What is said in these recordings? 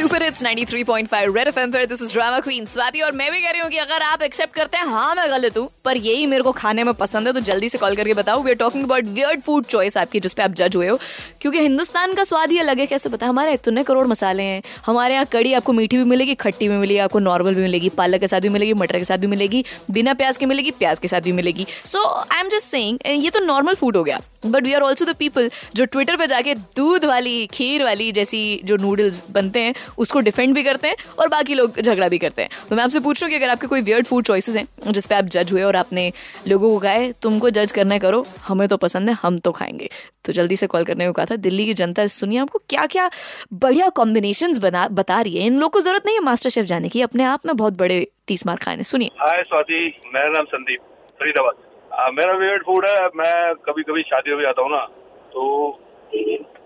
Super hits 93.5 red FM पर this is drama queen Swati और मैं भी कह रही हूँ कि अगर आप एक्सेप्ट करते हैं हाँ मैं गलत हूँ, पर यही मेरे को खाने में पसंद है तो जल्दी से कॉल करके बताओ। We are talking about weird food choice आपकी, जिस पे आप जज हुए हो। क्योंकि हिंदुस्तान का स्वाद ही अलग है, कैसे पता? हमारे इतने करोड़ मसाले हैं। हमारे यहाँ कड़ी आपको मीठी भी मिलेगी, खट्टी भी मिलेगी, आपको नॉर्मल भी मिलेगी, पालक के साथ भी मिलेगी, मटर के साथ भी मिलेगी, बिना प्याज के मिलेगी, प्याज के साथ भी मिलेगी। So I am just saying ये तो नॉर्मल फ़ूड हो गया। But we are also the people जो ट्विटर पर जाके दूध वाली, खीर वाली जैसी जो नूडल्स बनते हैं उसको डिफेंड भी करते हैं और बाकी लोग झगड़ा भी करते हैं। तो मैं आपसे पूछ रहा हूँ कि अगर आपके कोई वियर्ड फ़ूड चॉइसेस हैं, जिस पे आप जज हुए और आपने लोगों को कहा तुमको जज करना करो, हमें तो पसंद है, हम तो खाएँगे। तो जल्दी से कॉल करने को कहा था, दिल्ली की जनता, सुनिए आपको क्या क्या बढ़िया कॉम्बिनेशन बना, बता रही है। इन लोग को ज़रूरत नहीं है मास्टर शेफ जाने की, अपने आप में बहुत बड़े तीस मार खाने। सुनिए। हाय स्वाति। मेरा नाम संदीप, फरीदाबाद। मेरा फेवरेट फ़ूड है, मैं कभी कभी शादियों में जाता हूँ ना तो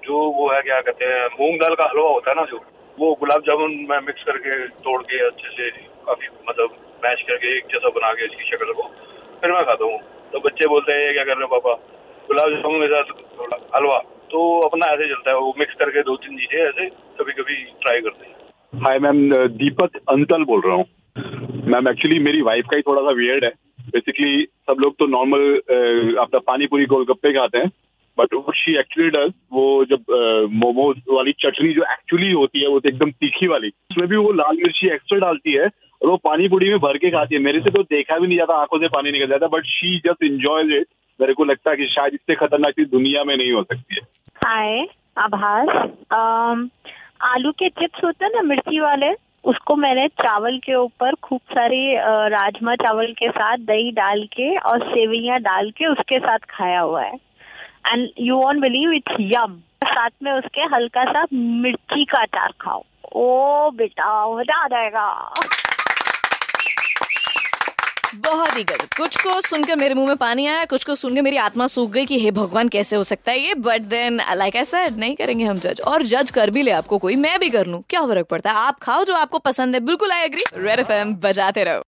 जो वो है, क्या कहते हैं, मूंग दाल का हलवा होता है ना जो वो गुलाब जामुन मैं मिक्स करके तोड़ के अच्छे से काफ़ी मतलब मैश करके एक जैसा बना के इसकी शक्ल को, फिर मैं खाता हूँ। तो बच्चे बोलते हैं क्या कर रहे हो पापा? गुलाब जामुन के साथ हलवा। तो अपना ऐसे चलता है, वो मिक्स करके दो तीन चीज़ें ऐसे कभी कभी ट्राई करते हैं। हाय मैम दीपक अंतल बोल रहा हूँ। मैम एक्चुअली मेरी वाइफ का ही थोड़ा सा वियर्ड है। बेसिकली सब लोग तो नॉर्मल अपना पानी पूरी गोलगप्पे खाते हैं। बट शी एक्चुअली डज वो जब मोमोज वाली चटनी जो एक्चुअली होती है, वो तो एकदम तीखी वाली, उसमें भी वो लाल मिर्ची एक्स्ट्रा डालती है और वो पानी पूरी में भर के खाती है। मेरे से तो देखा भी नहीं जाता, आँखों से पानी निकल जाता but she just enjoys it मेरे को लगता है कि शायद इससे खतरनाक चीज़ दुनिया में नहीं हो सकती है। हाय आभास आलू के चिप्स होते हैं ना मिर्ची वाले, उसको मैंने चावल के ऊपर खूब सारे राजमा चावल के साथ दही डाल के और सेवियाँ डाल के उसके साथ खाया हुआ है। And you won't believe it's yum साथ में उसके हल्का सा मिर्ची का अचार खाओ। ओ बेटा, मज़ा आ जाएगा। बहुत ही गलत कुछ को सुनकर मेरे मुँह में पानी आया, कुछ को सुनकर मेरी आत्मा सूख गई कि हे भगवान, कैसे हो सकता है ये? बट देन लाइक आई ऐसा नहीं करेंगे हम जज और जज कर भी ले आपको कोई, मैं भी कर लूँ। क्या फ़र्क पड़ता है? आप खाओ जो आपको पसंद है। बिल्कुल आई एग्री रेड एफ़ बजाते रहो।